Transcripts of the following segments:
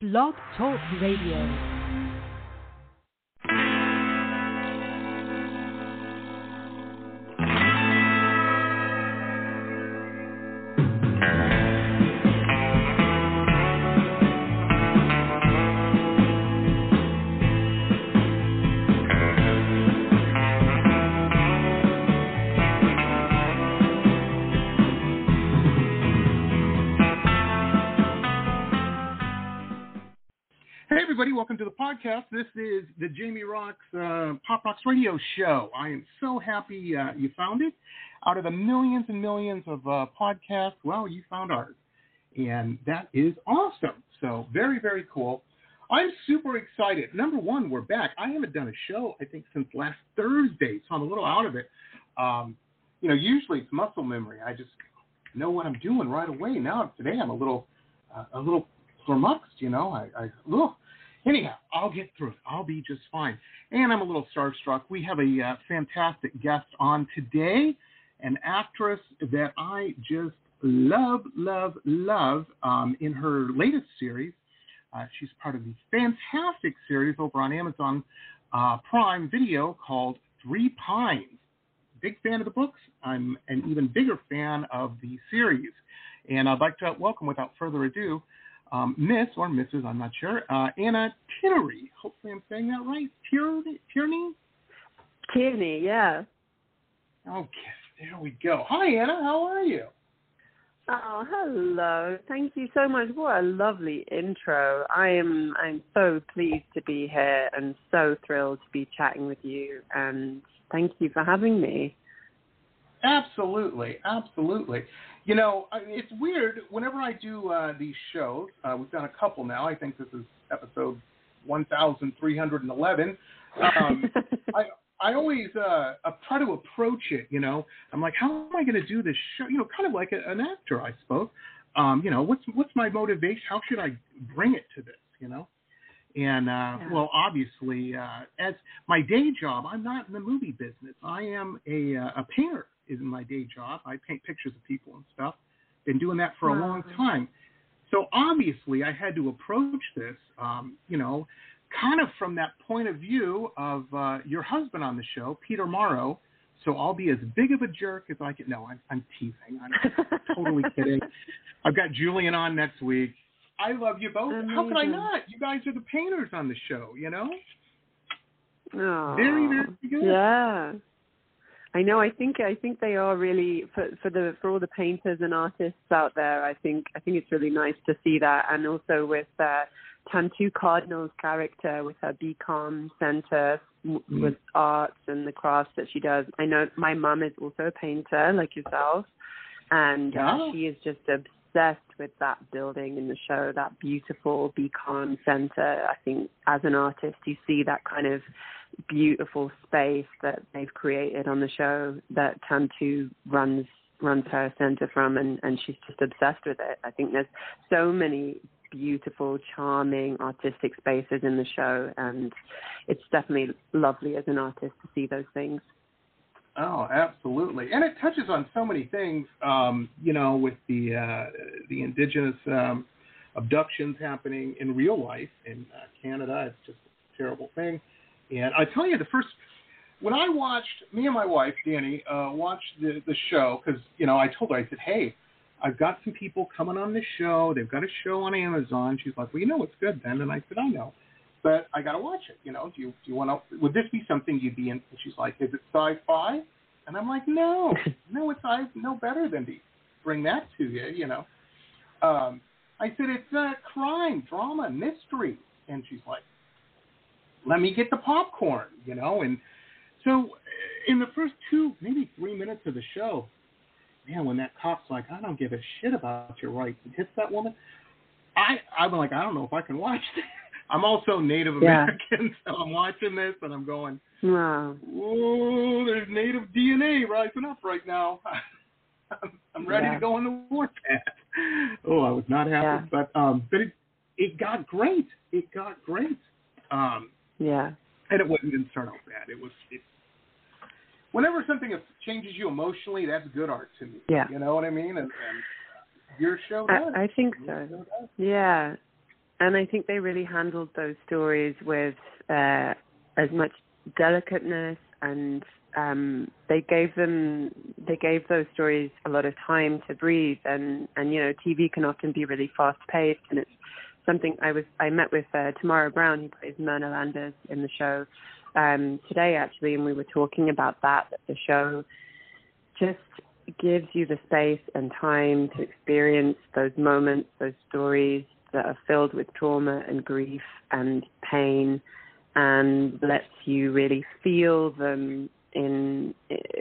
Blog Talk Radio. Welcome to the podcast. This is the Jamie Roxx uh, Pop Rocks Radio Show. I am so happy uh, you found it. Out of the millions and millions of uh, podcasts, well, you found ours. And that is awesome. So, very, very cool. I'm super excited. Number one, we're back. I haven't done a show, I think, since last Thursday, so I'm a little out of it. Um, you know, usually it's muscle memory. I just know what I'm doing right away. Now, today, I'm a little, uh, a little flummoxed, you know. I, I ugh. Anyhow, I'll get through it. I'll be just fine. And I'm a little starstruck. We have a uh, fantastic guest on today, an actress that I just love, love, love um, in her latest series. Uh, she's part of the fantastic series over on Amazon uh, Prime Video called Three Pines. Big fan of the books. I'm an even bigger fan of the series. And I'd like to welcome, without further ado, um, Miss or Mrs. I'm not sure, uh, Anna Tillery. Hopefully, I'm saying that right. Tierney. Tierney. Tierney, yeah. Okay, there we go. Hi, Anna. How are you? Oh, hello. Thank you so much. What a lovely intro. I am I'm so pleased to be here and so thrilled to be chatting with you and thank you for having me. Absolutely, absolutely. You know, it's weird. Whenever I do uh, these shows, uh, we've done a couple now. I think this is episode 1,311. Um, I I always uh, uh, try to approach it. You know, I'm like, how am I going to do this show? You know, kind of like a, an actor, I suppose. Um, you know, what's what's my motivation? How should I bring it to this? You know, and uh, Yeah. well, obviously, uh, as my day job, I'm not in the movie business. I am a uh, a painter. Is my day job. I paint pictures of people and stuff. Been doing that for a Wow. long time. So obviously, I had to approach this, um, you know, kind of from that point of view of uh, your husband on the show, Peter Morrow. So I'll be as big of a jerk as I can. No, I'm, I'm teasing. I'm totally kidding. I've got Julian on next week. I love you both. How could I not? You guys are the painters on the show, you know? Oh, Very, very good. Yeah. I know. I think I think they are really for for the for all the painters and artists out there. I think I think it's really nice to see that, and also with uh, Tantoo Cardinal's character with her Beacon Center w- Mhm. with arts and the crafts that she does. I know my mum is also a painter like yourself, and uh, Yeah. she is just obsessed with that building in the show, that beautiful Beacon Center. I think as an artist, you see that kind of beautiful space that they've created on the show that Tantoo runs runs her center from, and and she's just obsessed with it. I think there's so many beautiful, charming, artistic spaces in the show, and it's definitely lovely as an artist to see those things. Oh, absolutely, and it touches on so many things. Um, you know, with the uh, the indigenous um, abductions happening in real life in uh, Canada, it's just a terrible thing. And I tell you, the first when I watched, me and my wife Danny uh, watched the the show because you know I told her I said, hey. I've got some people coming on the show. They've got a show on Amazon. She's like, "Well, you know it's good then." And I said, "I know, but I got to watch it. You know, do you do you want to? Would this be something you'd be in?" And she's like, "Is it sci-fi?" And I'm like, "No, no, it's I no better than to bring that to you." You know, um, I said it's uh, crime, drama, mystery, and she's like, "Let me get the popcorn," you know. And so, in the first two, maybe three minutes of the show, man, when that cop's like, "I don't give a shit about your rights," and hits that woman, I I'm like, I don't know if I can watch this. I'm also Native Yeah. American, so I'm watching this and I'm going, Wow. "Whoa, there's Native DNA rising up right now." I'm, I'm ready Yeah. to go on the warpath. Oh, I was not happy, Yeah. but um, but it it got great. It got great. Um, Yeah. and it wasn't didn't start out bad. It was it, whenever something changes you emotionally, that's good art to me. Yeah. You know what I mean? And, and your show does. I, I think Your so. Yeah. And I think they really handled those stories with uh, as much delicateness and um, they gave them they gave those stories a lot of time to breathe. And and you know TV can often be really fast paced and it's something I was I met with uh, Tamara Brown who plays Myrna Landers in the show um, today actually. And we were talking about that that the show just gives you the space and time to experience those moments those stories that are filled with trauma and grief and pain and lets you really feel them in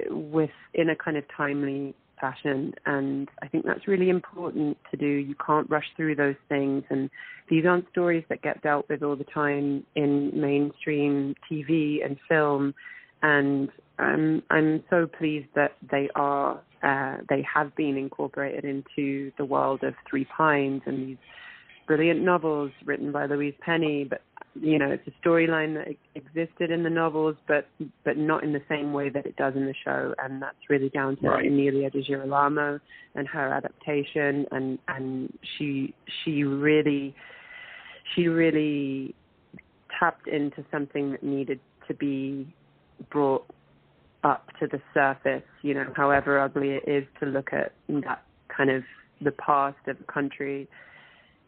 with in a kind of timely fashion. And I think that's really important to do. You can't rush through those things. And these aren't stories that get dealt with all the time in mainstream TV and film. And I'm I'm so pleased that they are uh, they have been incorporated into the world of Three Pines and these brilliant novels written by Louise Penny, but you know it's a storyline that existed in the novels, but but not in the same way that it does in the show, and that's really down to right. Emilia Di Girolamo and her adaptation, and and she she really she really tapped into something that needed to be brought up to the surface, you know, however ugly it is to look at that kind of the past of a country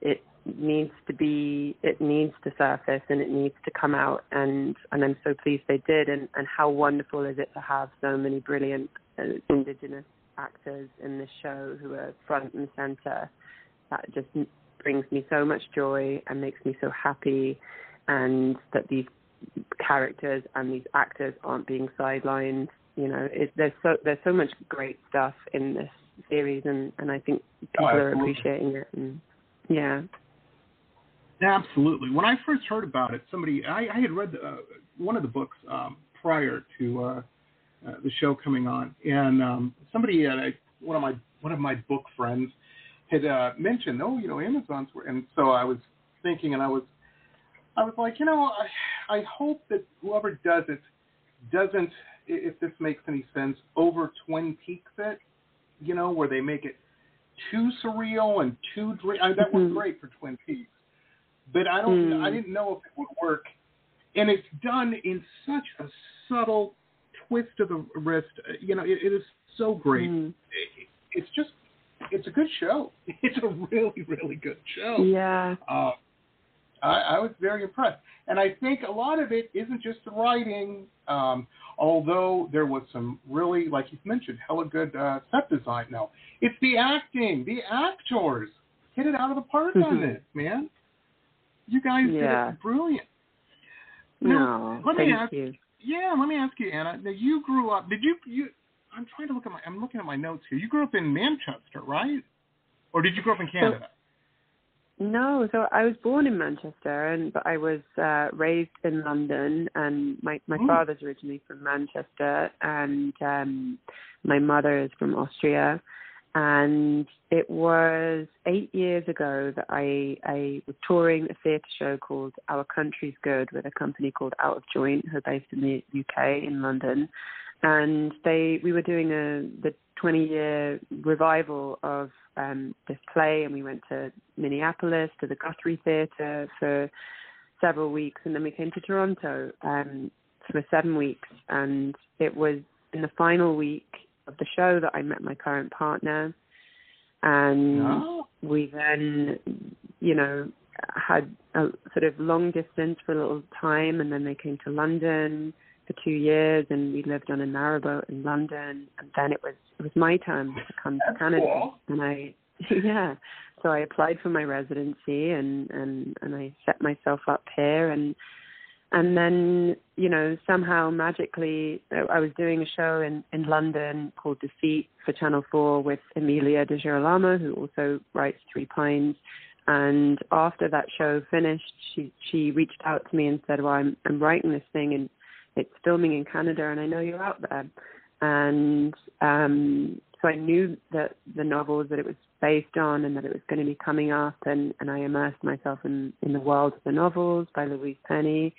it needs to be it needs to surface and it needs to come out. And and I'm so pleased they did. And and how wonderful is it to have so many brilliant uh, indigenous actors in this show who are front and center? That just brings me so much joy and makes me so happy. And that these characters and these actors aren't being sidelined. You know it, there's so there's so much great stuff in this series. And and I think people oh, are appreciating it. And yeah. Absolutely. When I first heard about it, somebody I, I had read uh, one of the books um, prior to uh, uh, the show coming on, and um, somebody a, one of my one of my book friends had uh, mentioned, oh, you know, Amazon's, and so I was thinking, and I was I was like, you know, I, I hope that whoever does it doesn't, if this makes any sense, over Twin Peaks it, you know, where they make it too surreal and too dream. I, that mm-hmm. was great for Twin Peaks, but I don't. Mm. I didn't know if it would work, and it's done in such a subtle twist of the wrist. You know, it, it is so great. Mm. It, it's just, it's a good show. It's a really, really good show. Yeah. Uh, I, I was very impressed, and I think a lot of it isn't just the writing. Um, although there was some really, like you mentioned, hella good uh, set design. No, it's the acting, the actors hit it out of the park on mm-hmm. this, man. You guys yeah. did it brilliant. Now, no, let me ask you. Yeah, let me ask you, Anna. Now you grew up. Did you you? I'm trying to look at my. I'm looking at my notes here. You grew up in Manchester, right? Or did you grow up in Canada? So, no, so I was born in Manchester, and but I was uh, raised in London, and my my Ooh. father's originally from Manchester, and um, my mother is from Austria, and it was eight years ago that I I was touring a theatre show called Our Country's Good with a company called Out of Joint, who are based in the UK in London, and they we were doing a the 20 year revival of um, this play, and we went to Minneapolis to the Guthrie Theatre for several weeks, and then we came to Toronto um, for seven weeks, and it was in the final week of the show that I met my current partner, and oh. we then, you know, had a sort of long distance for a little time, and then they came to London for two years, and we lived on a narrowboat in London. And then it was it was my turn to come to Canada, cool. and I yeah. So I applied for my residency, and and and I set myself up here, and and then you know somehow magically uh, I was doing a show in in London called Deceit for Channel Four with Emilia Di Girolamo, who also writes Three Pines. And after that show finished, she she reached out to me and said, "Well, I'm I'm writing this thing and it's filming in Canada, and I know you're out there. And um, so I knew that the novels that it was based on and that it was going to be coming up, and, and I immersed myself in, in the world of the novels by Louise Penny.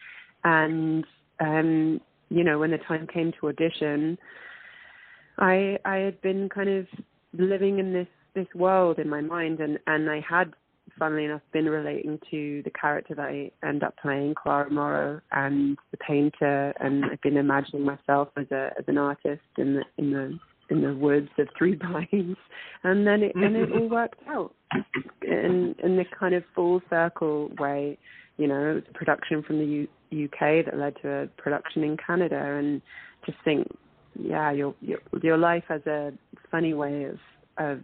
And, um, you know, when the time came to audition, I I had been kind of living in this this world in my mind, and and I had funnily enough, been relating to the character that I end up playing, Clara Morrow, and the painter, and I've been imagining myself as a as an artist in the in the in the woods of Three Pines, and then it and it all worked out in in the kind of full circle way. You know, it was a production from the U- UK that led to a production in Canada, and just think, yeah, your your your life has a funny way of of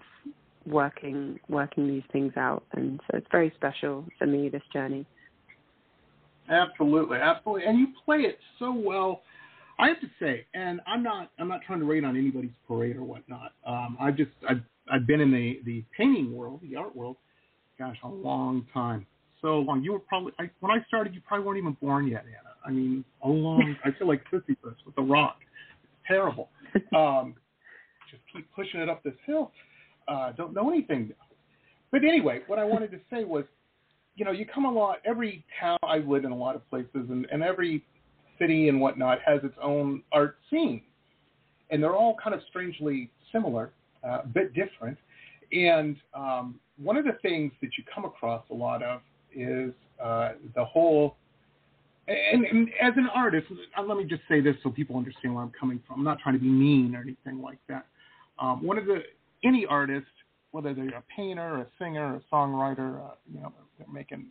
working working these things out, and so it's very special for me this journey. Absolutely, absolutely, and you play it so well. I have to say, and I'm not I'm not trying to rain on anybody's parade or whatnot. Um, I've just I've I've been in the the painting world, the art world, gosh, a long time, so long. You were probably I, when I started, you probably weren't even born yet, Anna. I mean, a long. I feel like Sisyphus with the rock. It's terrible. Um, just keep pushing it up this hill uh, don't know anything. But anyway, what I wanted to say was, you know, you come a lot. Every town I've lived in a lot of places, and, and every city and whatnot has its own art scene, and they're all kind of strangely similar, uh, a bit different. And um, one of the things that you come across a lot of is uh, the whole. And, and as an artist, uh, let me just say this so people understand where I'm coming from. I'm not trying to be mean or anything like that. Um, one of the any artist, whether they're a painter, a singer, a songwriter, uh, you know, they're making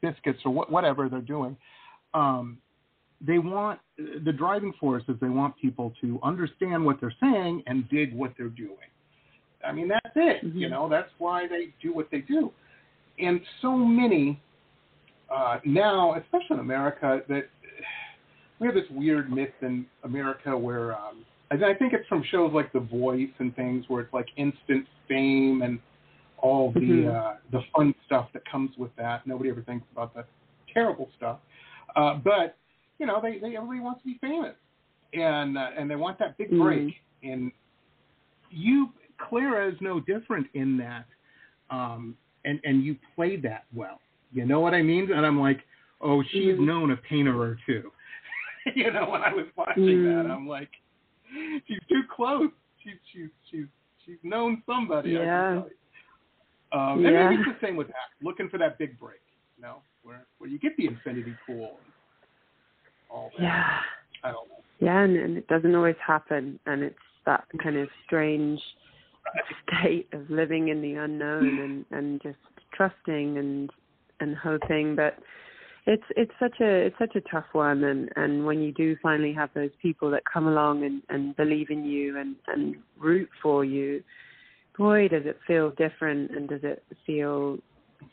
biscuits or wh- whatever they're doing, um, they want the driving force is they want people to understand what they're saying and dig what they're doing. I mean, that's it. Mm-hmm. You know, that's why they do what they do. And so many uh, now, especially in America, that we have this weird myth in America where um, I think it's from shows like The Voice and things where it's like instant fame and all the mm-hmm. uh, the fun stuff that comes with that. Nobody ever thinks about the terrible stuff. Uh, but you know, they, they everybody wants to be famous, and uh, and they want that big break. Mm-hmm. And you, Clara, is no different in that. Um, and and you played that well. You know what I mean? And I'm like, oh, she's mm-hmm. known a painter or two. you know, when I was watching that, mm. I'm like, she's too close. She's she's she's she's known somebody. Yeah. Um, yeah. And maybe it's the same with that. looking for that big break, you know, where where you get the infinity pool and all that. Yeah. I don't know. Yeah, and, and it doesn't always happen, and it's that kind of strange state of living in the unknown and and just trusting and and hoping, but it's it's such a it's such a tough one and and when you do finally have those people that come along and and believe in you and and root for you boy does it feel different and does it feel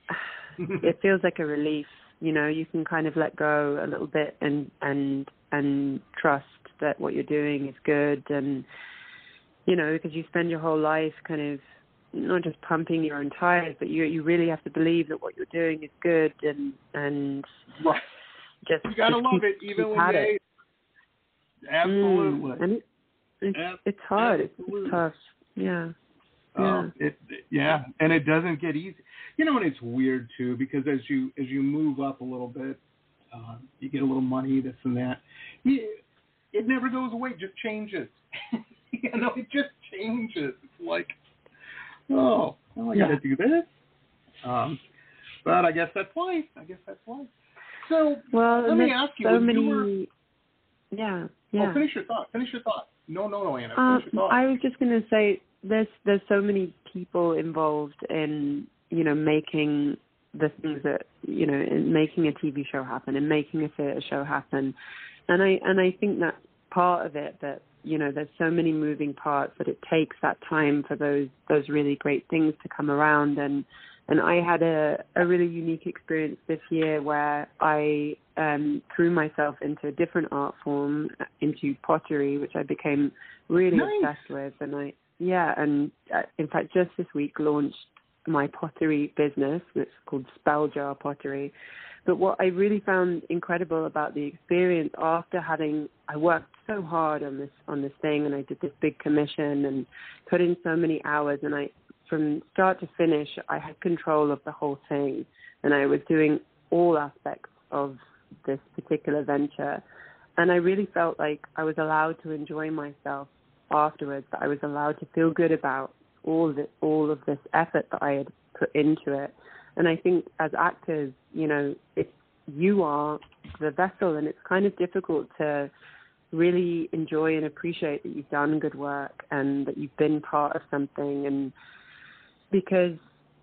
it feels like a relief. You know you can kind of let go a little bit and and and trust that what you're doing is good and you know because you spend your whole life kind of not just pumping your own tires, but you you really have to believe that what you're doing is good and and right. just you gotta just love keep, it even when they it. absolutely. Mm, and it, it's it's hard. It's, it's tough. Yeah. Uh, yeah. it yeah and it doesn't get easy. You know and it's weird too because as you as you move up a little bit uh, you get a little money this and that you, it never goes away it just changes. You know it just changes. It's like oh, well, I got to do this. Um, but I guess that's life. I guess that's life. So well, let me ask you. So many. You were, yeah. Yeah. Oh, finish your thought. Finish your thought. No, no, no, Anna. Um, your thought. I was just going to say there's there's so many people involved in you know making the things that you know in making a TV show happen and making a theatre show happen, and I and I think that's part of it that you know there's so many moving parts that it takes that time for those those really great things to come around. And and I had a a really unique experience this year where I um threw myself into a different art form into pottery which I became really nice. obsessed with. And I yeah and uh, in fact just this week launched my pottery business which is called Spelljar Pottery but what I really found incredible about the experience after having I worked so hard on this on this thing and I did this big commission and put in so many hours and I from start to finish I had control of the whole thing and I was doing all aspects of this particular venture. And I really felt like I was allowed to enjoy myself afterwards that I was allowed to feel good about all it, all of this effort that I had put into it And I think as actors, you know, if you are the vessel, and it's kind of difficult to really enjoy and appreciate that you've done good work and that you've been part of something, and because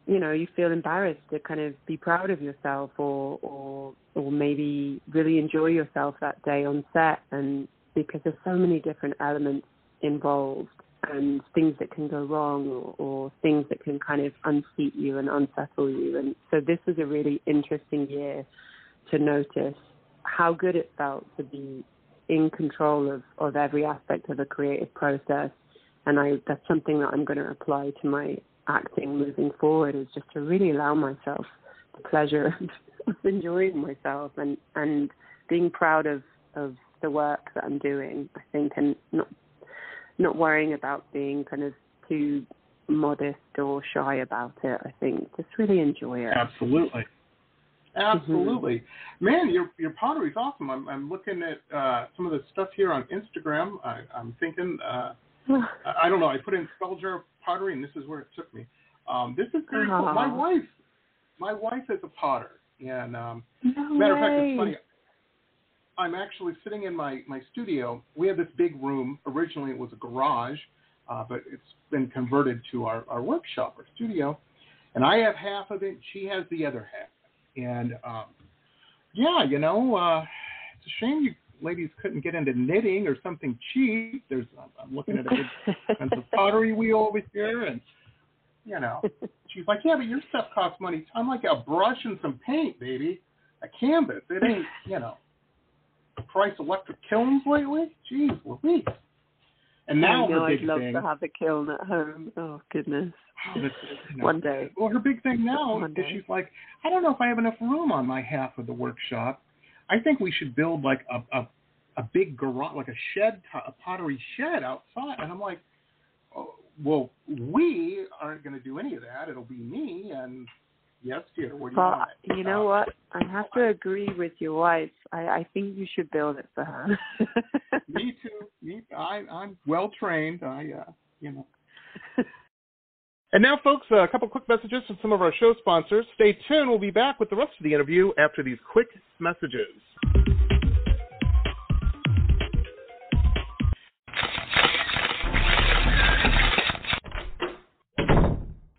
you know you feel embarrassed to kind of be proud of yourself or or or maybe really enjoy yourself that day on set. And because there's so many different elements involved and things that can go wrong or, or things that can kind of unseat you and unsettle you. And so this was a really interesting year to notice how good it felt to be in control of, of every aspect of the creative process. And I that's something that I'm going to apply to my acting moving forward is just to really allow myself the pleasure of enjoying myself and, and being proud of, of the work that I'm doing, I think, and not not worrying about being kind of too modest or shy about it. I think just really enjoy it. Absolutely. Absolutely, mm-hmm. man. Your your pottery's awesome. I'm I'm looking at uh, some of the stuff here on Instagram. I, I'm thinking, uh, I don't know. I put in Spelljar pottery, and this is where it took me. Um, this is very cool. My wife, my wife is a potter, and um, no matter way. of fact, it's funny. I'm actually sitting in my, my studio. We have this big room. Originally, it was a garage, uh, but it's been converted to our, our workshop, or studio. And I have half of it. She has the other half. And um, yeah, you know, uh, it's a shame you ladies couldn't get into knitting or something cheap. There's I'm looking at a big expensive pottery wheel over here, and you know, she's like, yeah, but your stuff costs money. I'm like a brush and some paint, baby, a canvas. It ain't, you know price electric kilns lately? Jeez Louise. And now I know her big I'd love thing. to have a kiln at home. Oh goodness. Oh, this, you know, One day. Well, her big thing now One is day. she's like, I don't know if I have enough room on my half of the workshop. I think we should build like a a, a big garage, like a shed, a pottery shed outside. And I'm like, oh, well, we aren't going to do any of that. It'll be me and Yes, dear. What do you But want? you know Uh, what? I have to agree with your wife. I, I think you should build it for her. me too. Me, I, I'm well trained. I, uh, you know. And now, folks, a couple quick messages from some of our show sponsors. Stay tuned. We'll be back with the rest of the interview after these quick messages.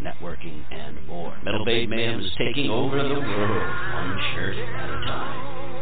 networking, and more. Metal Babe Mayhem is taking over the world, one shirt at a time.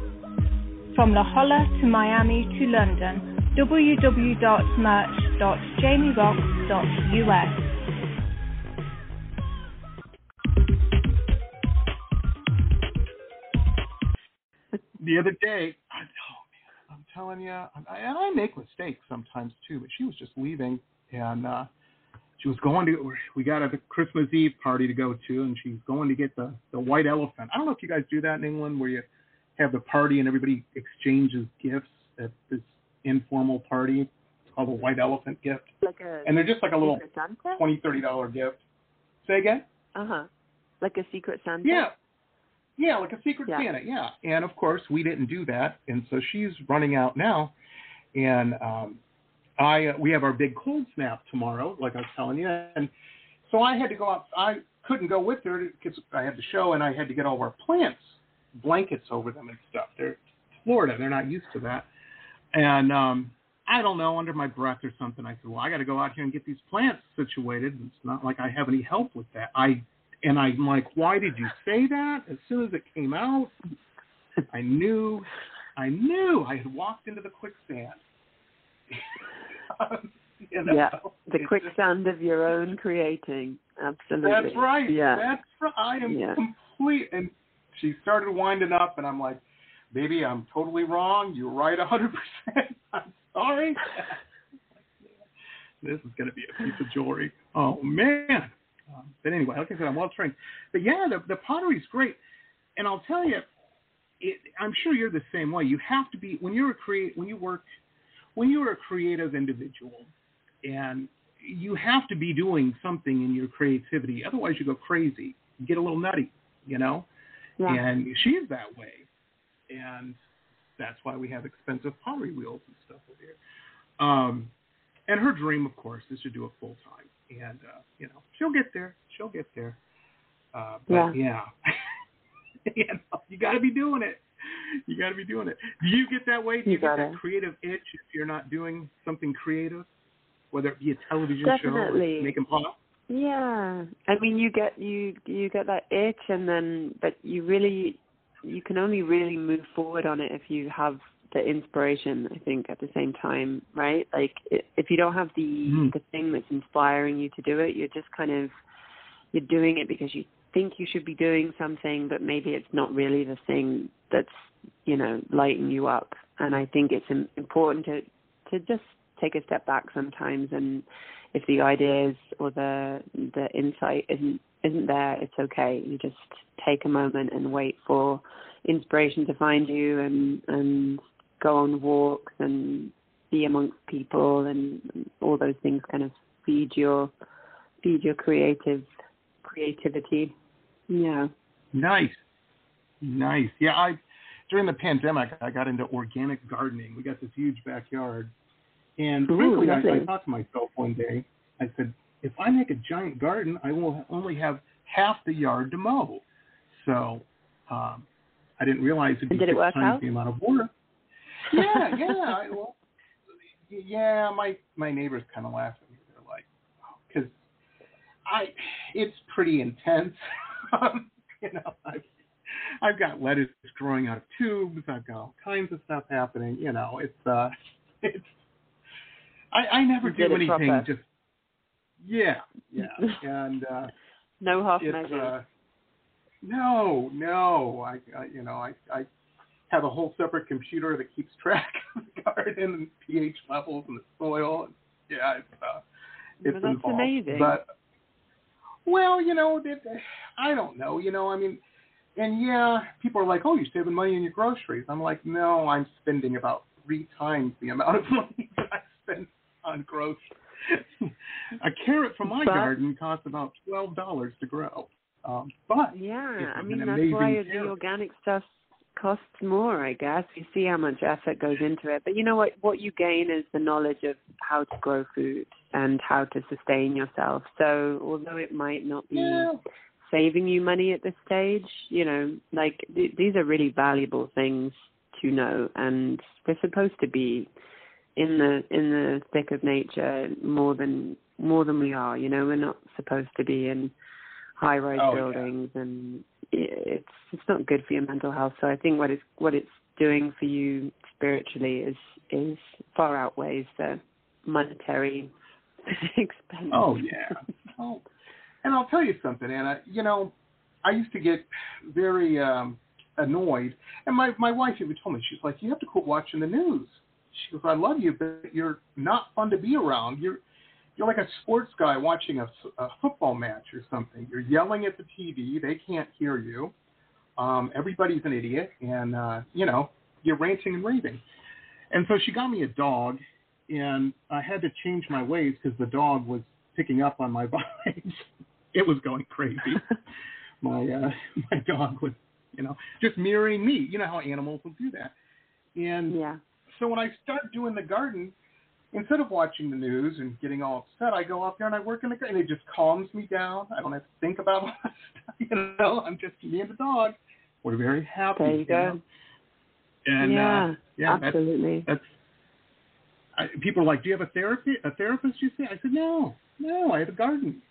from La Jolla to Miami to London. www.merch.jamieroxx.us the other day, I, oh man, I'm telling you, I, and I make mistakes sometimes too. But she was just leaving, and uh, she was going to. We got a Christmas Eve party to go to, and she's going to get the the white elephant. I don't know if you guys do that in England, where you have the party and everybody exchanges gifts at this informal party. It's called a white elephant gift, Like a and they're just like a little twenty, thirty dollar gift. Say again. Uh huh. Like a Secret Santa? Yeah. Yeah, like a secret Yeah. Santa, yeah. And of course we didn't do that. And so she's running out now. And um I uh, we have our big cold snap tomorrow, like I was telling you. And so I had to go out I couldn't go with her because I had the show and I had to get all of our plants, blankets over them and stuff. They're Florida, they're not used to that. And um I don't know, under my breath or something, I said, Well, I gotta go out here and get these plants situated. It's not like I have any help with that. I and I'm like, why did you say that? As soon as it came out, I knew, I knew I had walked into the quicksand. you know? Yeah, The quicksand of your own creating. Absolutely. That's right. Yeah. That's right. I am Yeah. complete. And she started winding up, and I'm like, baby, I'm totally wrong. You're right, a 100%. I'm sorry. this is going to be a piece of jewelry. Oh, man. Um, but anyway, like I said, I'm well trained. But yeah, the, the pottery's great. And I'll tell you, it, I'm sure you're the same way. You have to be when you're a create when you work when you're a creative individual, and you have to be doing something in your creativity. Otherwise, you go crazy, you get a little nutty, you know. Yeah. And she's that way, and that's why we have expensive pottery wheels and stuff over here. Um, and her dream, of course, is to do it full time, and uh, you know she'll get there. She'll get there. Uh, but yeah, you, know, you got to be doing it. You got to be doing it. Do you get that way? Do you, You get that creative itch if you're not doing something creative, whether it be a television show or making pop? Yeah, I mean, you get you you get that itch, and then but you really you can only really move forward on it if you have the inspiration. I think at the same time, right? Like if you don't have the Mhm. the thing that's inspiring you to do it, you're just kind of you're doing it because you think you should be doing something, but maybe it's not really the thing that's you know lighting you up. And I think it's im- important to to just take a step back sometimes and if the ideas or the the insight isn't isn't there, it's okay. You just take a moment and wait for inspiration to find you and and go on walks and be amongst people and all those things kind of feed your feed your creative creativity. Yeah. Nice, nice. Yeah, I during the pandemic I got into organic gardening. We got this huge backyard, and Ooh, frankly, I, I thought to myself one day, I said, if I make a giant garden, I will only have half the yard to mow. So um, I didn't realize it'd be And did it work times out? the amount of work. yeah, yeah. I, well, yeah, my my neighbors kind of laugh at me. They're like, because I, it's pretty intense. um, you know, I've I've got lettuce growing out of tubes. I've got all kinds of stuff happening. You know, it's uh, it's. I I never You do anything proper. just. Yeah, yeah, and. uh no half measures. uh, no, no. I, I you know I I have a whole separate computer that keeps track of the garden and pH levels and the soil. And, Yeah, it's uh, it's Well, that's involved. amazing. But well, you know, it, I don't know. You know, I mean, and yeah, people are like, "Oh, you're saving money on your groceries." I'm like, no, I'm spending about three times the amount of money that I spend on groceries. a carrot from my But- garden costs about twelve dollars to grow. Um, but Yeah, I mean that's why the organic stuff costs more, I guess. You see how much effort goes into it. But you know what what you gain is the knowledge of how to grow food and how to sustain yourself. So although it might not be yeah, saving you money at this stage, you know, like th- these are really valuable things to know and we're supposed to be in the in the thick of nature more than more than we are, you know, we're not supposed to be in high rise Oh, yeah. buildings and it's it's not good for your mental health. So I think what it's what it's doing for you spiritually is is far outweighs the monetary expense. Oh yeah. Oh, and I'll tell you something, Anna. You know, I used to get very um annoyed, and my my wife even told me she's like, "You have to quit watching the news." She goes, "I love you, but you're not fun to be around. You're you're like a sports guy watching a, a football match or something. You're yelling at the TV. They can't hear you. Um, everybody's an idiot, and uh, you know you're ranting and raving." And so she got me a dog, and I had to change my ways because the dog was picking up on my vibes. it was going crazy. my uh, my dog was, you know, just mirroring me. You know how animals will do that. And yeah. So when I start doing the garden, instead of watching the news and getting all upset, I go out there and I work in the garden. And it just calms me down. I don't have to think about all that stuff. You know, I'm just me and the dog. We're very happy. There you go. know? And yeah, uh, yeah, absolutely. that's I, people are like, "Do you have a therapy? A therapist?" You say? I said, "No, no. I have a garden.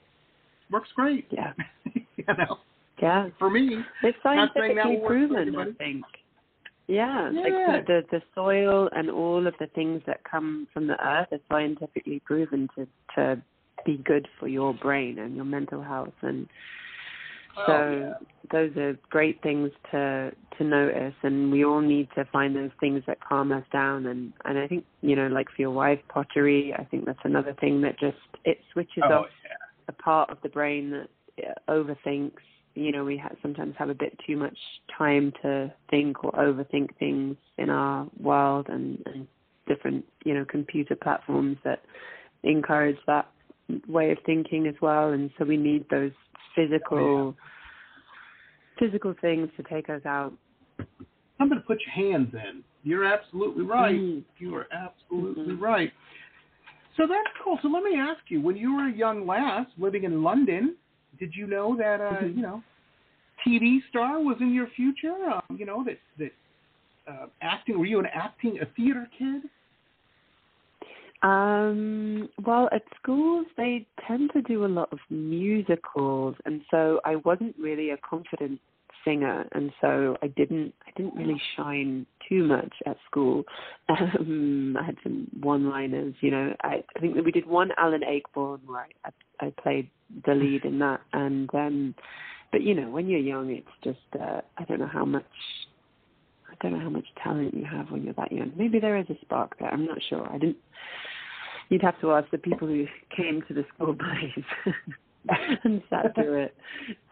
Works great. Yeah. you know, Yeah. for me, It's Not saying that scientifically will work for proven, I think. Yeah, Yeah. like the, the the soil and all of the things that come from the earth are scientifically proven to to be good for your brain and your mental health, and so Oh, yeah. those are great things to to notice. And we all need to find those things that calm us down. And and I think you know, like for your wife, pottery. I think that's another thing that just it switches oh off yeah, a part of the brain that overthinks. You know, we ha- sometimes have a bit too much time to think or overthink things in our world and, and different, you know, computer platforms that encourage that way of thinking as well. And so we need those physical, physical things to take us out. something to put your hands in. You're absolutely right. Mm. You are absolutely Mhm. right. So that's cool. So let me ask you: When you were a young lass living in London, did you know that uh, Mhm. you know TV star was in your future? Um, you know that that uh, acting. Were you an acting a theater kid? Um, well, at schools they tend to do a lot of musicals, and so I wasn't really a confident singer, and so I didn't I didn't really shine too much at school. Um, I had some one-liners, you know. I, I think that we did one Alan Ayckbourn where I, I I played the lead in that, and um, but you know when you're young, it's just uh, I don't know how much I don't know how much talent you have when you're that young. Maybe there is a spark there. I'm not sure. I didn't. You'd have to ask the people who came to the school plays and sat through it.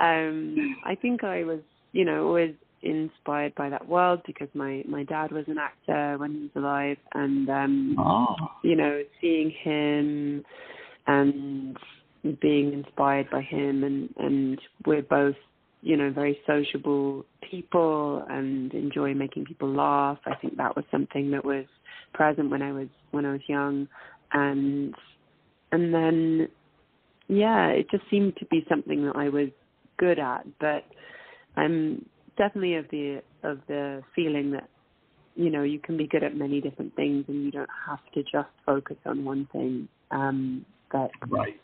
Um, I think I was, you know, always inspired by that world because my my dad was an actor when he was alive, and um, Oh, you know, seeing him and being inspired by him and and we're both you know very sociable people and enjoy making people laugh. I think that was something that was present when i was when i was young. And and then yeah it just seemed to be something that i was good at. But i'm definitely of the of the feeling that you know you can be good at many different things and you don't have to just focus on one thing um but right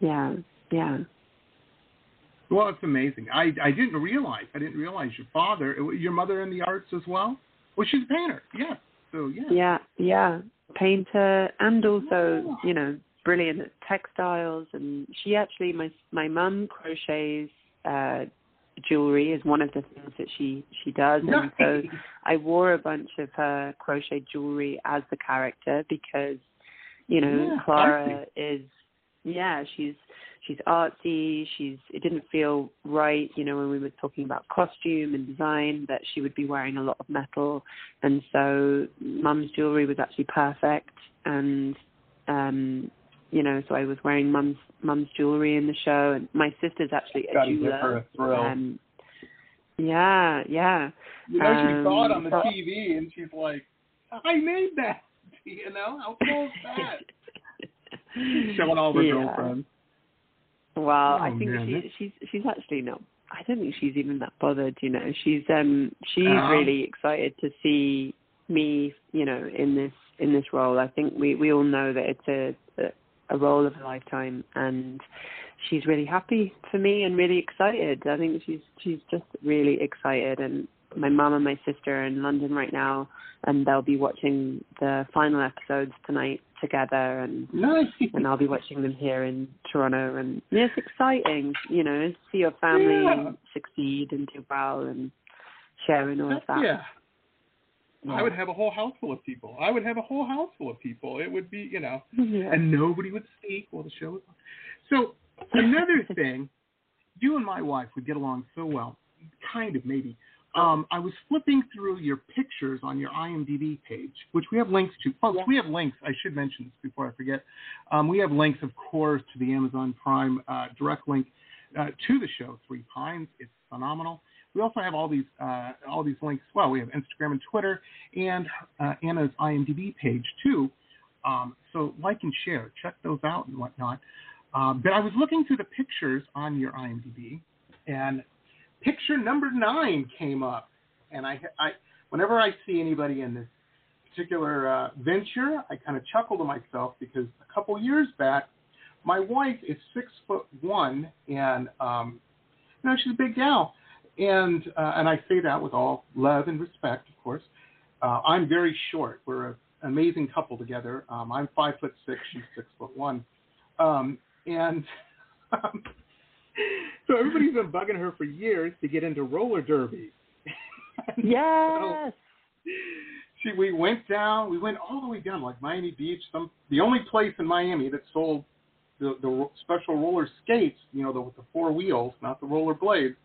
yeah yeah. Well it's amazing. I i didn't realize i didn't realize your father your mother in the arts as well? Well she's a painter yeah. So yeah. Yeah yeah. Painter and also you know brilliant at textiles. And she actually my my mum crochets uh jewelry is one of the things that she she does. And so I wore a bunch of her crochet jewelry as the character because you know Yeah, Clara is yeah she's she's artsy. She's it didn't feel right you know when we were talking about costume and design that she would be wearing a lot of metal. And so mum's jewelry was actually perfect. And um you know so I was wearing mum's mum's jewelry in the show. And my sister's actually a Gotta give jeweler. her a thrill. um yeah yeah. You know she saw it on the um, tv and she's like i made that you know? How cool is that showing all her Yeah. girlfriends Well, Oh, I think man, she, she's she's actually not. I don't think she's even that bothered. You know, she's um she's Uh-huh. really excited to see me. You know, in this in this role. I think we we all know that it's a a, a role of a lifetime, and she's really happy for me and really excited. I think she's she's just really excited. And my mum and my sister are in London right now, and they'll be watching the final episodes tonight together. And nice and I'll be watching them here in Toronto. And yeah, it's exciting, you know, to see your family Yeah. succeed and do well and sharing all of that. yeah I would have a whole house full of people. I would have a whole house full of people. It would be, you know, Yeah. and nobody would speak while the show was on. So another thing, you and my wife would get along so well, kind of maybe. Um, I was flipping through your pictures on your IMDb page, which we have links to. Folks, we have links. I should mention this before I forget. Um, we have links, of course, to the Amazon Prime uh, direct link uh, to the show Three Pines. It's phenomenal. We also have all these uh, all these links. Well, we have Instagram and Twitter, and uh, Anna's IMDb page too. Um, so like and share, check those out and whatnot. Um, but I was looking through the pictures on your IMDb, and picture number nine came up. And I, I whenever I see anybody in this particular uh, venture, I kind of chuckle to myself because a couple years back, my wife is six foot one, and um, you know she's a big gal, and uh, and I say that with all love and respect, of course. Uh, I'm very short. We're an amazing couple together. Um, I'm five foot six. She's six foot one. Um, and um, so everybody's been bugging her for years to get into roller derby. Yes. she, we went down. We went all the way down, like Miami Beach. Some the only place in Miami that sold the the special roller skates. You know, the with the four wheels, not the roller blades.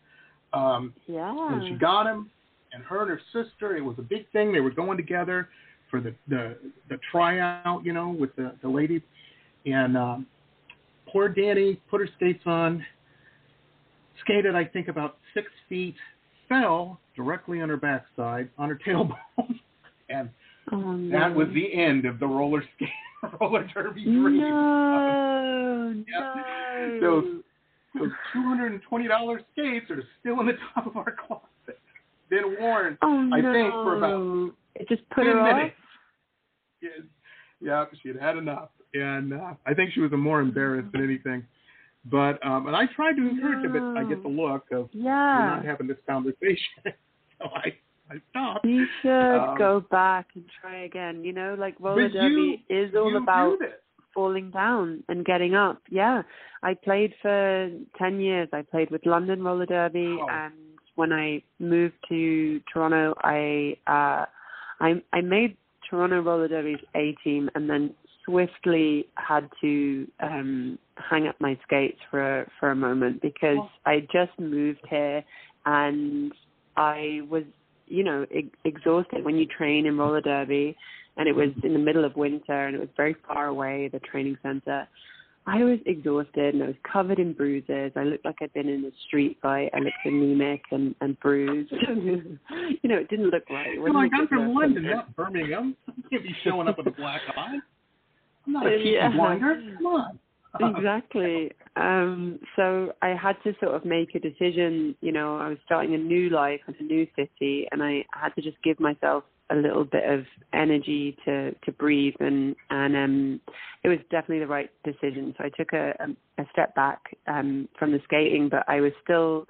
Um, Yeah. and she got him, and her and her sister. It was a big thing. They were going together for the the, the tryout, you know, with the the lady. And um, poor Danny put her skates on, skated I think about six feet, fell directly on her backside on her tailbone, and oh, no. that was the end of the roller skate roller derby dream. No, Yeah. no. Those those two hundred and twenty dollars skates are still in the top of our closet. Been worn, oh, I no. think, for about It just put her off. minutes. Yes. Yeah, she had had enough, and uh, I think she was more embarrassed than anything. But um, and I tried to encourage him, but I get the look of we're Yeah. not having this conversation, so I I stopped. You should Um, go back and try again. You know, like roller derby you- is all about falling down and getting up. Yeah, I played for ten years. I played with London Roller Derby, Wow. and when I moved to Toronto, I uh, I I made Toronto Roller Derby's A team, and then swiftly had to um, hang up my skates for for a moment because Oh. I just moved here and I was you know e- exhausted when you train in roller derby and it was in the middle of winter and it was very far away the training center i was exhausted and i was covered in bruises i looked like i'd been in a street fight i looked anemic and and bruised you know it didn't look right it on, a I'm from. London, not Birmingham. I can't be showing up with a black eye. I'm not a Yeah. Come on. exactly. Um, so I had to sort of make a decision. You know, I was starting a new life in a new city, and I had to just give myself a little bit of energy to to breathe and and um it was definitely the right decision so i took a a step back um from the skating but i was still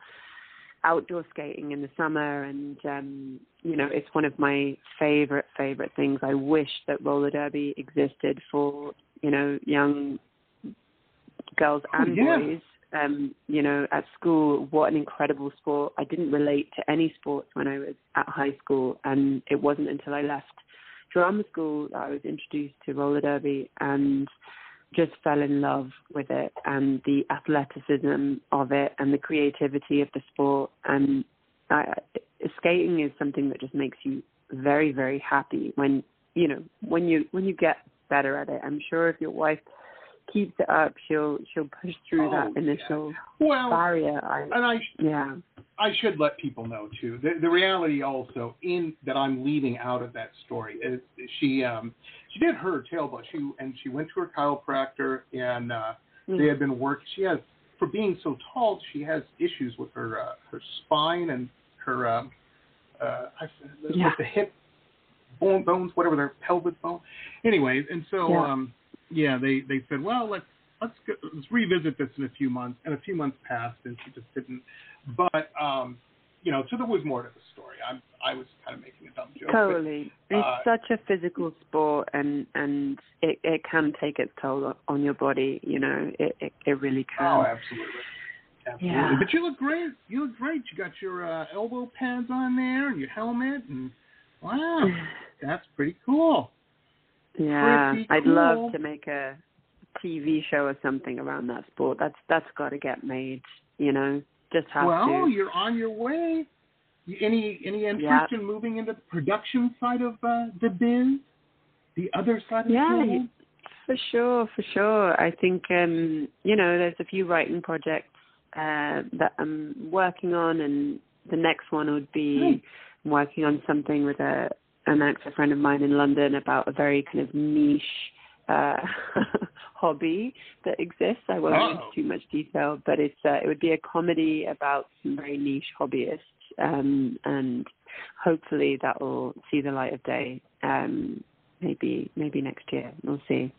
outdoor skating in the summer and um you know it's one of my favorite favorite things i wish that roller derby existed for you know young girls and yeah. boys um, you know, at school, what an incredible sport. I didn't relate to any sports when I was at high school, and it wasn't until I left drama school that I was introduced to roller derby and just fell in love with it and the athleticism of it and the creativity of the sport. And I, skating is something that just makes you very, very happy when you know when you when you get better at it. I'm sure if your wife keeps it up, she'll she'll push through Oh, that initial yeah. well, barrier. I, and I yeah. I should let people know too. The, the reality also in that I'm leaving out of that story is she um she did her tailbone. She and she went to her chiropractor and uh they had been work. She has for being so tall, she has issues with her uh, her spine and her um uh I, with Yeah. the hip bone bones, whatever their pelvic bone. Anyway, and so Yeah. um yeah, they they said, well, let's let's go, let's revisit this in a few months. And a few months passed, and she just didn't. But um, you know, so there was more to the story. I'm I was kind of making a dumb joke. but, Totally. It's uh, such a physical sport and and it it can take its toll on your body, you know. It it, it really can. oh, absolutely. Absolutely. Yeah. But you look great. You look great. You got your uh, elbow pads on there and your helmet, and wow, that's pretty cool. yeah. pretty I'd love to make a TV show or something around that sport. That's that's got to get made, you know. Just have well, to. you're on your way. Any any interest Yeah. in moving into the production side of uh, the biz, the other side of Yeah, the table? For sure, for sure. I think um, you know, there's a few writing projects uh, that I'm working on, and the next one would be I'm working on something with a an actor friend of mine in London about a very kind of niche uh, hobby that exists. I won't go into Oh. too much detail, but it's uh, it would be a comedy about some very niche hobbyists, um, and hopefully that will see the light of day. Um, maybe maybe next year. We'll see.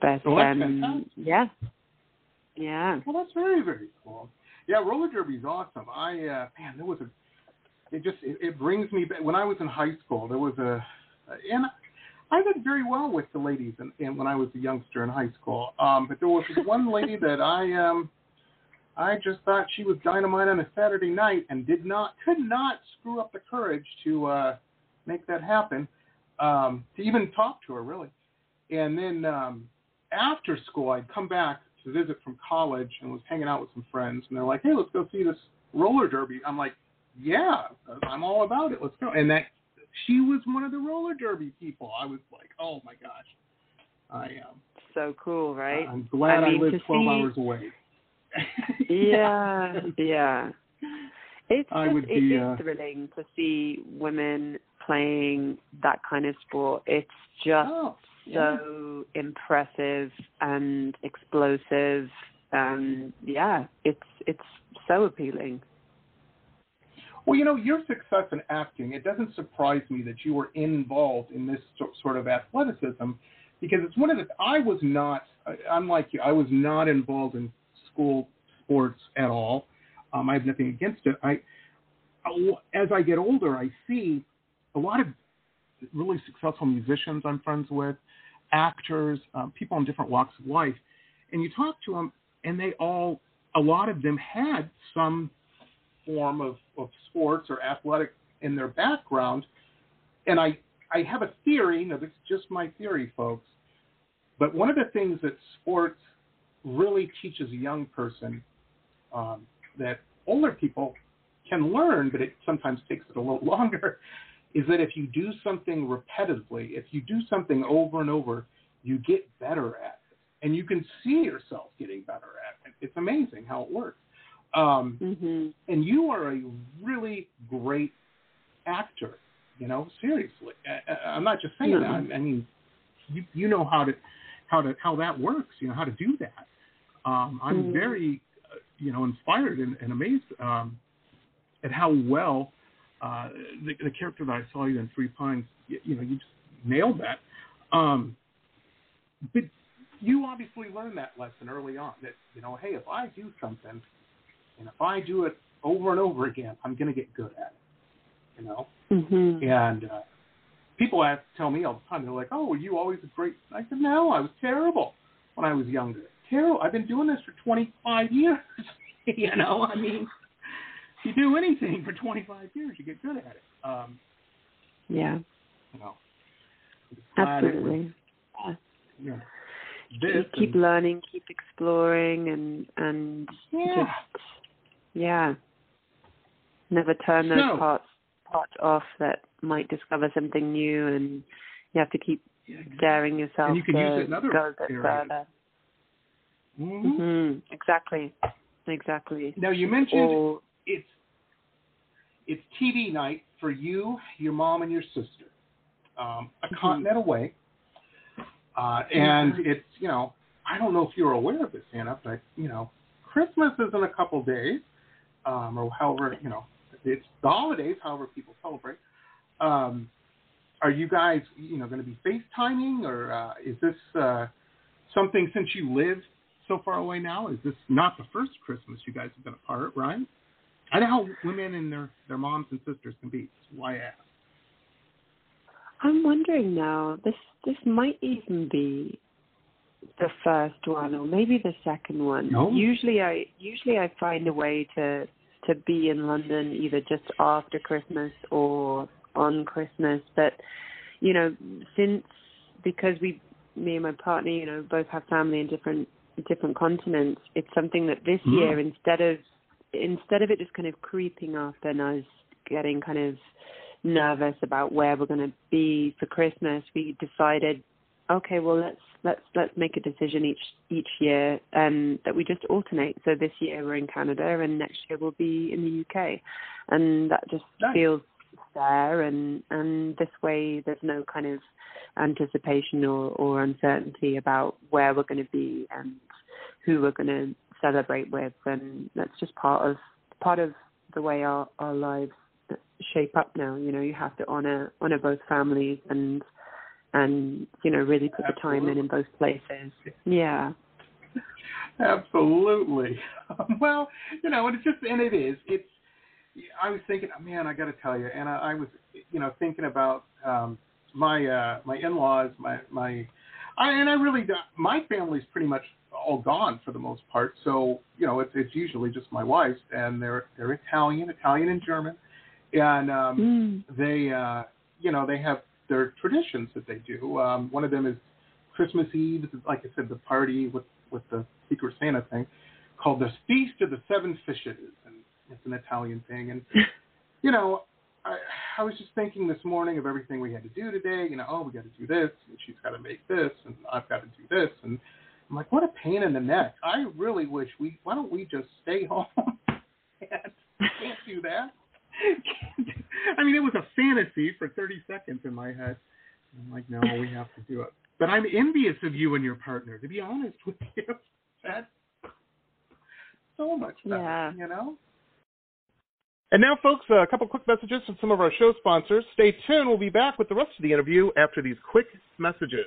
But that's um, yeah, yeah. Well, that's very very cool. Yeah, roller derby's awesome. I uh, man, there was a. It just it, it brings me back. When I was in high school, there was a, and I did very well with the ladies, and, and when I was a youngster in high school. Um, but there was one lady that I um, I just thought she was dynamite on a Saturday night, and did not could not screw up the courage to uh, make that happen. Um, to even talk to her really, and then um, after school, I'd come back to visit from college and was hanging out with some friends, and they're like, "Hey, let's go see this roller derby." I'm like, "Yeah, I'm all about it. Let's go." And that she was one of the roller derby people. I was like, "Oh my gosh, I am." So cool, right? I'm glad I I, mean, live to 12 see- hours away. yeah, yeah. It's I just, it be, is uh, thrilling to see women playing that kind of sport. It's just Oh, yeah. so impressive and explosive. Um, yeah, it's it's so appealing. Well, you know, your success in acting, it doesn't surprise me that you were involved in this sort of athleticism because it's one of the, I was not, I- I'm like you, I was not involved in school sports at all. Um, I have nothing against it. I, as I get older, I see a lot of really successful musicians I'm friends with, actors, um, people in different walks of life, and you talk to them, and they all, a lot of them had some form of, of sports or athletic in their background. And I, I have a theory, now this is just my theory, folks, but one of the things that sports really teaches a young person um, that older people can learn, but it sometimes takes it a little longer, is that if you do something repetitively, if you do something over and over, you get better at it. And you can see yourself getting better at it. It's amazing how it works. Um, hmm and you are a really great actor. You know, seriously. I, I'm not just saying No. that. I, mean, you you know how to how to how that works. You know how to do that. Um, I'm Mhm. very, uh, you know, inspired and, and amazed um, at how well uh, the, the character that I saw you in Three Pines, you, you know, you just nailed that. Um, but you obviously learned that lesson early on that you know, hey, if I do something, and if I do it over and over again, I'm going to get good at it. You know, mm-hmm. and uh, people ask, tell me all the time, they're like, "Oh, were you always a great?" I said, "No, I was terrible when I was younger. Terrible. I've been doing this for 25 years. you know, I mean, you do anything for 25 years, you get good at it. Um, yeah. You know, Absolutely. Was, yeah. This keep, learning, keep exploring, and and yeah. just yeah, never turn those so, parts parts off that might discover something new, and you have to keep daring yourself and you can to use it in other go a bit further. Mm-hmm. Mm-hmm. Exactly. Exactly. Now you mentioned or, it's it's TV night for you, your mom, and your sister, um, a mm-hmm. continent away, uh, and it's you know I don't know if you're aware of this, Anna, but you know Christmas is in a couple days, um, or however you know it's the holidays, however people celebrate. Um, are you guys you know going to be FaceTiming, or uh, is this uh, something since you live so far away now? Is this not the first Christmas you guys have been apart, right? I know how women and their, their moms and sisters can be. That's why I ask. I'm wondering now. This this might even be the first one, or maybe the second one. No. Usually, I usually I find a way to to be in London either just after Christmas or on Christmas. But you know, since because we, me and my partner, you know, both have family in different different continents, it's something that this mm. year instead of instead of it just kind of creeping up and us getting kind of nervous about where we're going to be for Christmas, we decided, okay, well let's let's let's make a decision each each year um, that we just alternate. So this year we're in Canada, and next year we'll be in the UK, and that just nice. feels fair. And and this way, there's no kind of anticipation or, or uncertainty about where we're going to be and who we're going to celebrate with, and that's just part of part of the way our our lives shape up now. You know, you have to honor honor both families and and you know really put Absolutely. the time in in both places. Yeah. Absolutely. well, you know, and it's just and it is. It's. I was thinking, man, I got to tell you, and I, I was, you know, thinking about um, my uh, my in-laws, my my, I, and I really, my family's pretty much all gone for the most part. So you know, it's it's usually just my wife's, and they're they're Italian, Italian and German, and um, mm. they uh, you know they have their traditions that they do. Um, one of them is Christmas Eve. Like I said, the party with with the Secret Santa thing, called the Feast of the Seven Fishes, and it's an Italian thing. And you know, I, I was just thinking this morning of everything we had to do today. You know, oh, we got to do this, and she's got to make this, and I've got to do this, and I'm like, what a pain in the neck. I really wish we. Why don't we just stay home? and can't do that. I mean, it was a fantasy for 30 seconds in my head. I'm like, no, we have to do it. But I'm envious of you and your partner. To be honest with you, that's so much better. Yeah. You know. And now, folks, a couple quick messages from some of our show sponsors. Stay tuned. We'll be back with the rest of the interview after these quick messages.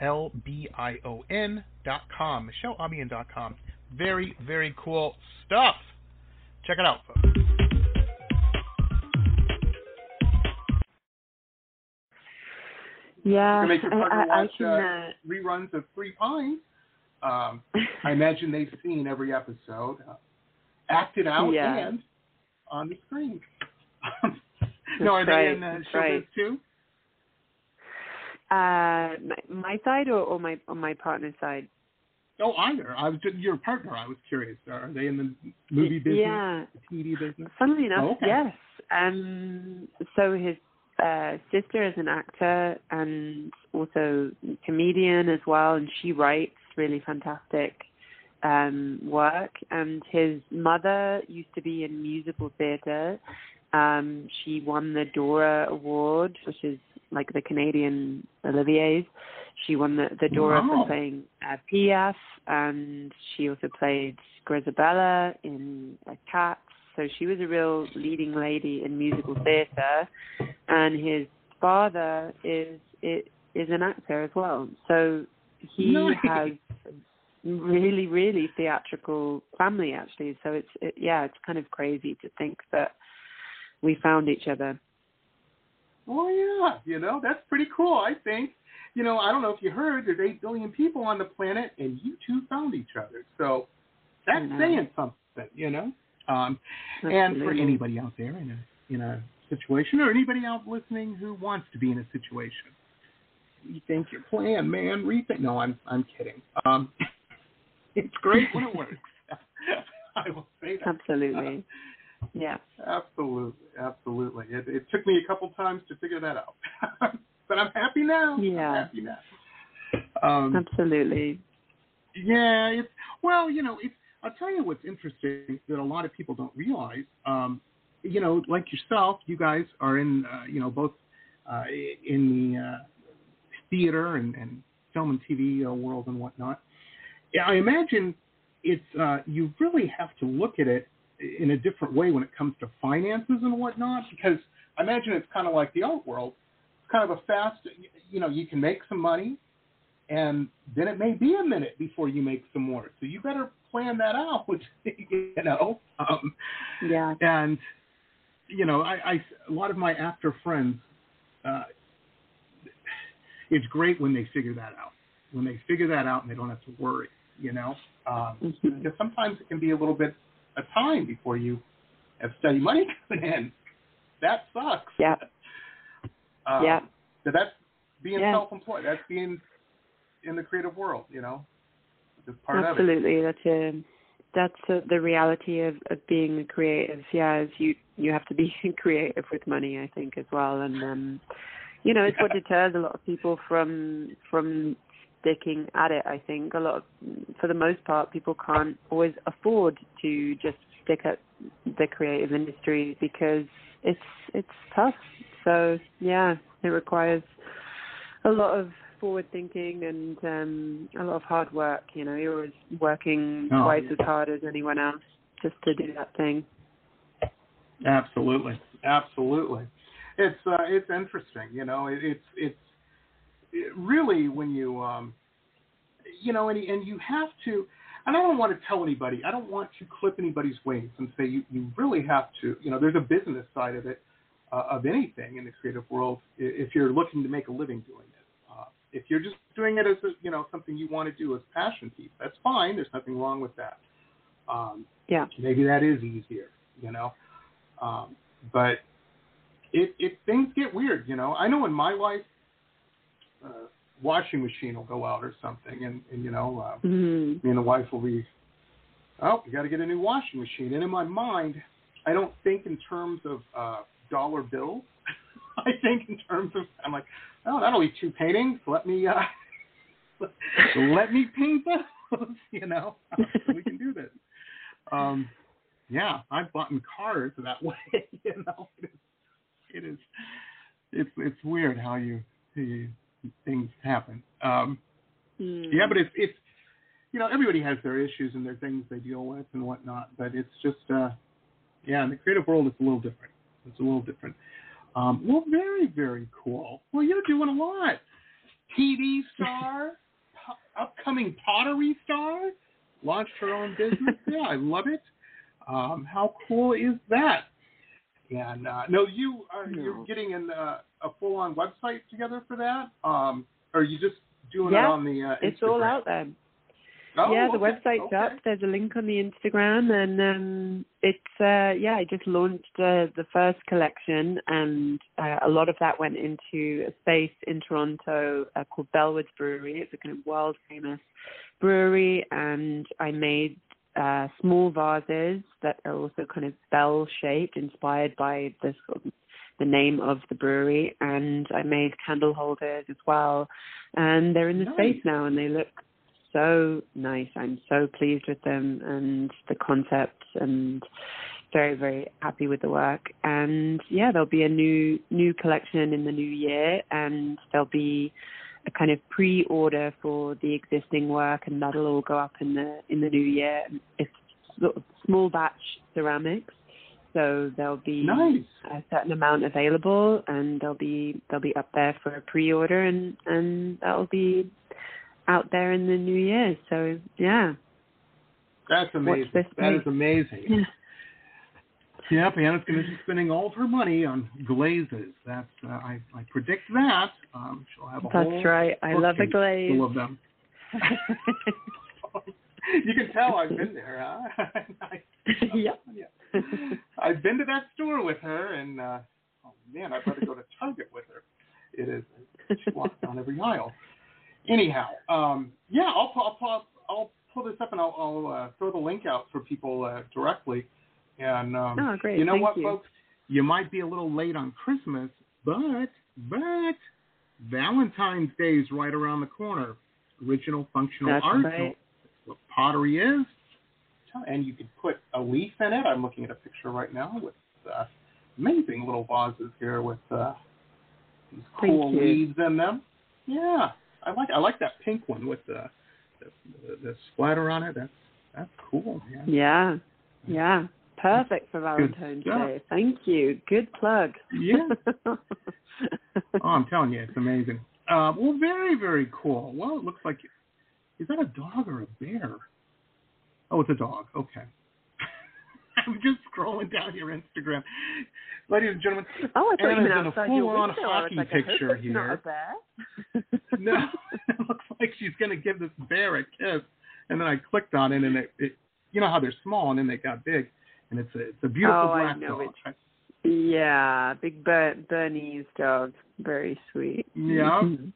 L B I O N.com. com. Very, very cool stuff. Check it out, folks. Yeah, you can make your partner I, I, watch I can, uh, uh, reruns of Three Pines. Um, I imagine they've seen every episode, uh, acted out Yeah. and on the screen. That's no, are right, they in uh, that's showbiz right. too? Uh, my, my side or, or my on my partner's side? Oh, either. I was just your partner. I was curious. Are they in the movie business, Yeah. TV business? Funnily enough, Oh, okay. yes. Um, so his uh, sister is an actor and also comedian as well, and she writes really fantastic um, work. And his mother used to be in musical theatre. Um, she won the Dora Award, which is like the Canadian Olivier's. She won the, the Dora Wow. for playing uh, Piaf, and she also played Grizabella in uh, Cats. So she was a real leading lady in musical theatre, and his father is is, is an actor as well. So he Nice. has really really theatrical family actually. So it's it, yeah, it's kind of crazy to think that we found each other. Oh yeah, you know that's pretty cool. I think. You know, I don't know if you heard. There's eight billion people on the planet, and you two found each other. So that's saying something, you know. Um, and for anybody out there in a in a situation, or anybody out listening who wants to be in a situation, rethink your plan, man. Rethink. No, I'm I'm kidding. Um, it's great when it works. I will say that. Absolutely. Yeah. Absolutely, absolutely. It, it took me a couple times to figure that out, but I'm happy now. Yeah. I'm happy now. Um, Absolutely. yeah, it's well, you know, it's. I'll tell you what's interesting that a lot of people don't realize. Um, you know, like yourself, you guys are in, uh, you know, both uh, in the uh, theater and, and film and TV uh, world and whatnot. Yeah, I imagine it's uh, you really have to look at it in a different way when it comes to finances and whatnot because I imagine it's kind of like the art world. It's kind of a fast, you know, you can make some money and then it may be a minute before you make some more. So you better plan that out, which you know. Um, Yeah. and you know, I, I a lot of my actor friends, uh, it's great when they figure that out. When they figure that out and they don't have to worry, you know, um, Mhm. because sometimes it can be a little bit of time before you have steady money coming in. That sucks. Yeah. Um, yeah. So that's being Yeah. self-employed. That's being in the creative world, you know. Just part of it. Absolutely. That's a that's a, the reality of, of being a creative. Yeah, is you you have to be creative with money, I think, as well. And um, you know, it's what deters a lot of people from from sticking at it. I think a lot of, for the most part, people can't always afford to just stick at the creative industry because it's it's tough. So yeah, it requires a lot of forward thinking and um a lot of hard work. You know, you're always working Oh, twice yeah. as hard as anyone else just to do that thing. Absolutely, absolutely. It's uh, it's interesting, you know. It, it's it's it really when you um, you know, and and you have to. And I don't want to tell anybody. I don't want to clip anybody's wings and say you you really have to. You know, there's a business side of it uh, of anything in the creative world. If you're looking to make a living doing it, uh, if you're just doing it as a, you know something you want to do as passion piece, that's fine. There's nothing wrong with that. Um, Yeah. maybe that is easier, you know. Um, but it it things get weird, you know. I know in my life, uh, washing machine will go out or something, and and you know, uh, Mm. me and the wife will be, oh, you got to get a new washing machine. And in my mind, I don't think in terms of uh, dollar bills. I think in terms of I'm like, oh, that'll be two paintings. Let me uh, let me paint those, you know, so we can do this. Um, yeah, I've bought in cars that way. You know, it is, it is it's it's weird how you, you things happen. Um, Mm. yeah, but it's it's you know everybody has their issues and their things they deal with and whatnot. But it's just uh, yeah, in the creative world, it's a little different. It's a little different. Um, well, very very cool. Well, you're doing a lot. TV star, po- upcoming pottery star, launched her own business. yeah, I love it. Um, how cool is that? And uh, no, you are you're getting an, uh, a full on website together for that. Um, or are you just doing it on the uh, It's all out there. Oh, yeah, the okay, website's okay. up. There's a link on the Instagram, and um, it's uh, yeah. I just launched uh, the first collection, and uh, a lot of that went into a space in Toronto uh, called Bellwoods Brewery. It's a kind of world famous brewery, and I made uh, small vases that are also kind of bell shaped, inspired by this sort of the name of the brewery, and I made candle holders as well, and they're in the Nice. space now, and they look so nice. I'm so pleased with them and the concept and very, very happy with the work. And yeah, there'll be a new new collection in the new year and there'll be a kind of pre order for the existing work and that'll all go up in the in the new year. It's sort of small batch ceramics. So there'll be Nice. a certain amount available and they'll be they'll be up there for a pre order and, and that'll be out there in the new year. So yeah. That's amazing. That is amazing. Yeah. Yep, Anna's going to be spending all of her money on glazes. That's uh, I, I predict that. Um, she'll have a whole That's right. I love a glaze. full of them. you can tell I've been there, huh? I, yeah. I've been to that store with her, and uh, oh man, I'd rather go to Target with her. It is she walks down every aisle. Anyhow, um, yeah, I'll I'll pull, I'll pull this up and I'll, I'll uh, throw the link out for people uh, directly. And um, Oh, great. you know Thank what, you. folks? You might be a little late on Christmas, but but Valentine's Day is right around the corner. Original functional That's art. right. What pottery is. And you could put a leaf in it. I'm looking at a picture right now with uh, amazing little vases here with uh, these cool leaves in them. Yeah, I like I like that pink one with the the, the, the splatter on it. That's that's cool, man. Yeah. Yeah. Perfect for Valentine's. Day. Thank you. Good plug. Yeah. Oh, I'm telling you, it's amazing. Uh, well, very very cool. Well, it looks like is that a dog or a bear? Oh, it's a dog. Okay. I'm just scrolling down your Instagram, ladies and gentlemen. oh, I thought you Anna's meant in a outside your full-on window. Hockey like, picture it's not a here. No, it looks like she's gonna give this bear a kiss, and then I clicked on it, and it, it you know how they're small, and then they got big, and it's a it's a beautiful Oh, I black know dog. which- Yeah, big Ber- Bernese dog. Very sweet. Yeah. And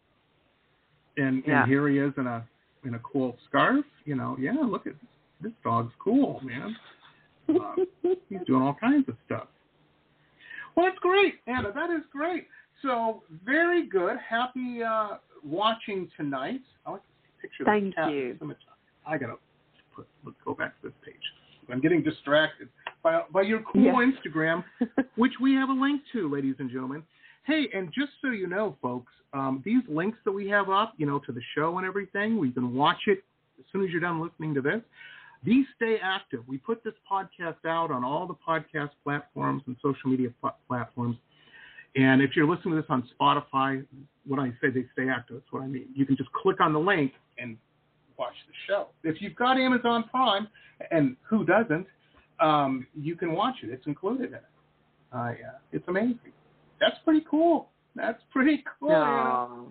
Yeah. and here he is in a in a cool scarf. You know, yeah, look at this dog's cool, man. Um, he's doing all kinds of stuff. Well, that's great, Anna. That is great. So very good. Happy uh, watching tonight. I like this picture. Thank you. I gotta put, let's go back to this page. I'm getting distracted by by your cool Yeah. Instagram, which we have a link to, ladies and gentlemen. Hey, and just so you know, folks, um, these links that we have up, you know, to the show and everything, we can watch it as soon as you're done listening to this. These stay active. We put this podcast out on all the podcast platforms and social media pl- platforms. And if you're listening to this on Spotify, when I say they stay active, that's what I mean. You can just click on the link and watch the show. If you've got Amazon Prime, and who doesn't, um, you can watch it. It's included in it. Uh, yeah, it's amazing. That's pretty cool. That's pretty cool.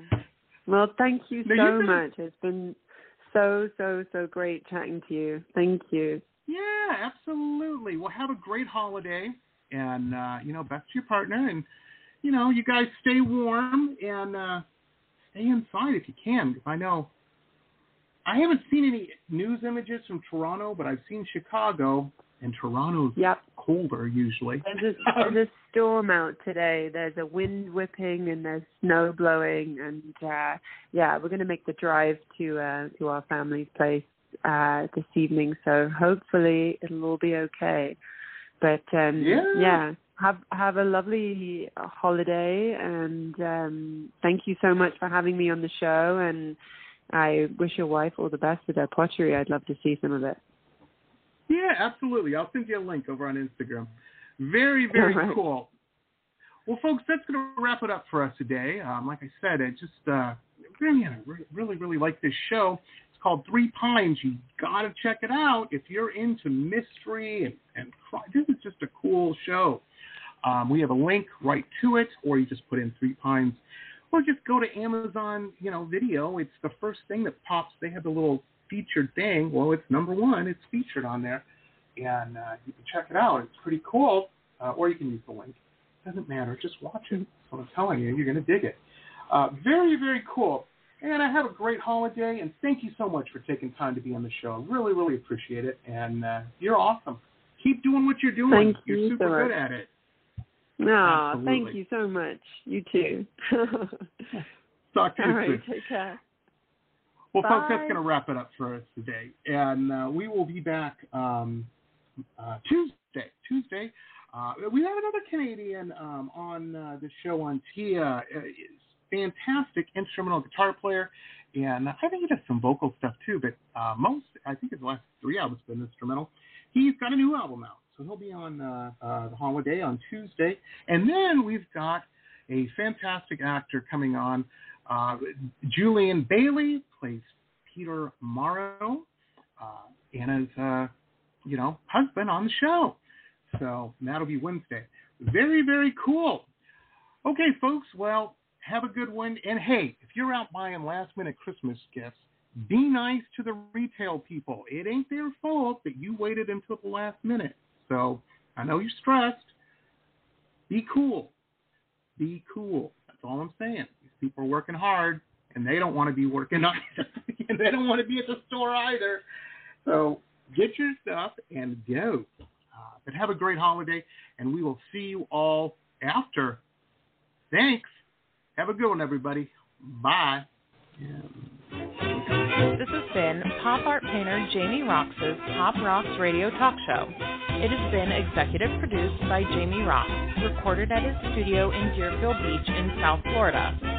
Well, thank you Now, so much. It's been so, so, so great chatting to you. Thank you. Yeah, absolutely. Well, have a great holiday, and uh, you know, best to your partner, and you know, you guys stay warm and uh, stay inside if you can. Because I know I haven't seen any news images from Toronto, but I've seen Chicago, and Toronto's Yep. colder usually. There's a, there's a storm out today. There's a wind whipping and there's snow blowing and uh yeah, we're gonna make the drive to uh to our family's place uh this evening, so hopefully it'll all be okay. But um Yeah. yeah. Have have a lovely holiday and um thank you so much for having me on the show and I wish your wife all the best with her pottery. I'd love to see some of it. Yeah, absolutely. I'll send you a link over on Instagram. Very, very right. cool. Well, folks, that's going to wrap it up for us today. Um, like I said, I just uh, really, really, really like this show. It's called Three Pines. You got to check it out if you're into mystery and, and. This is just a cool show. Um, we have a link right to it, or you just put in Three Pines, or just go to Amazon, you know, video. It's the first thing that pops. They have the little featured thing. Well, it's number one. It's featured on there, and uh, you can check it out. It's pretty cool. Uh, or you can use the link. Doesn't matter. Just watch it. So I'm telling you, you're going to dig it. Uh, very, very cool. And I have a great holiday, and thank you so much for taking time to be on the show. Really, really appreciate it. And uh, you're awesome. Keep doing what you're doing. Thank you're you super so good much. at it. No, thank you so much. You too. Talk to you All right, soon. take care. Well, folks, that's going to wrap it up for us today. And uh, we will be back um, uh, Tuesday. Tuesday. Uh, we have another Canadian um, on uh, the show on Tia. Uh, fantastic instrumental guitar player. And I think he does some vocal stuff too, but uh, most, I think his last three albums have been instrumental. He's got a new album out. So he'll be on uh, uh, the holiday on Tuesday. And then we've got a fantastic actor coming on. Uh, Julian Bailey plays Peter Morrow, uh, Anna's, uh, you know, husband on the show. So that'll be Wednesday. Very, very cool. Okay, folks. Well, have a good one. And hey, if you're out buying last minute Christmas gifts, be nice to the retail people. It ain't their fault that you waited until the last minute. So I know you're stressed. Be cool. Be cool. That's all I'm saying. People are working hard, and they don't want to be working and they don't want to be at the store either. So get your stuff and go. Uh, but have a great holiday, and we will see you all after. Thanks. Have a good one, everybody. Bye. This has been pop art painter Jamie Roxx's Pop Rocks Radio Talk Show. It has been executive produced by Jamie Roxx, recorded at his studio in Deerfield Beach in South Florida.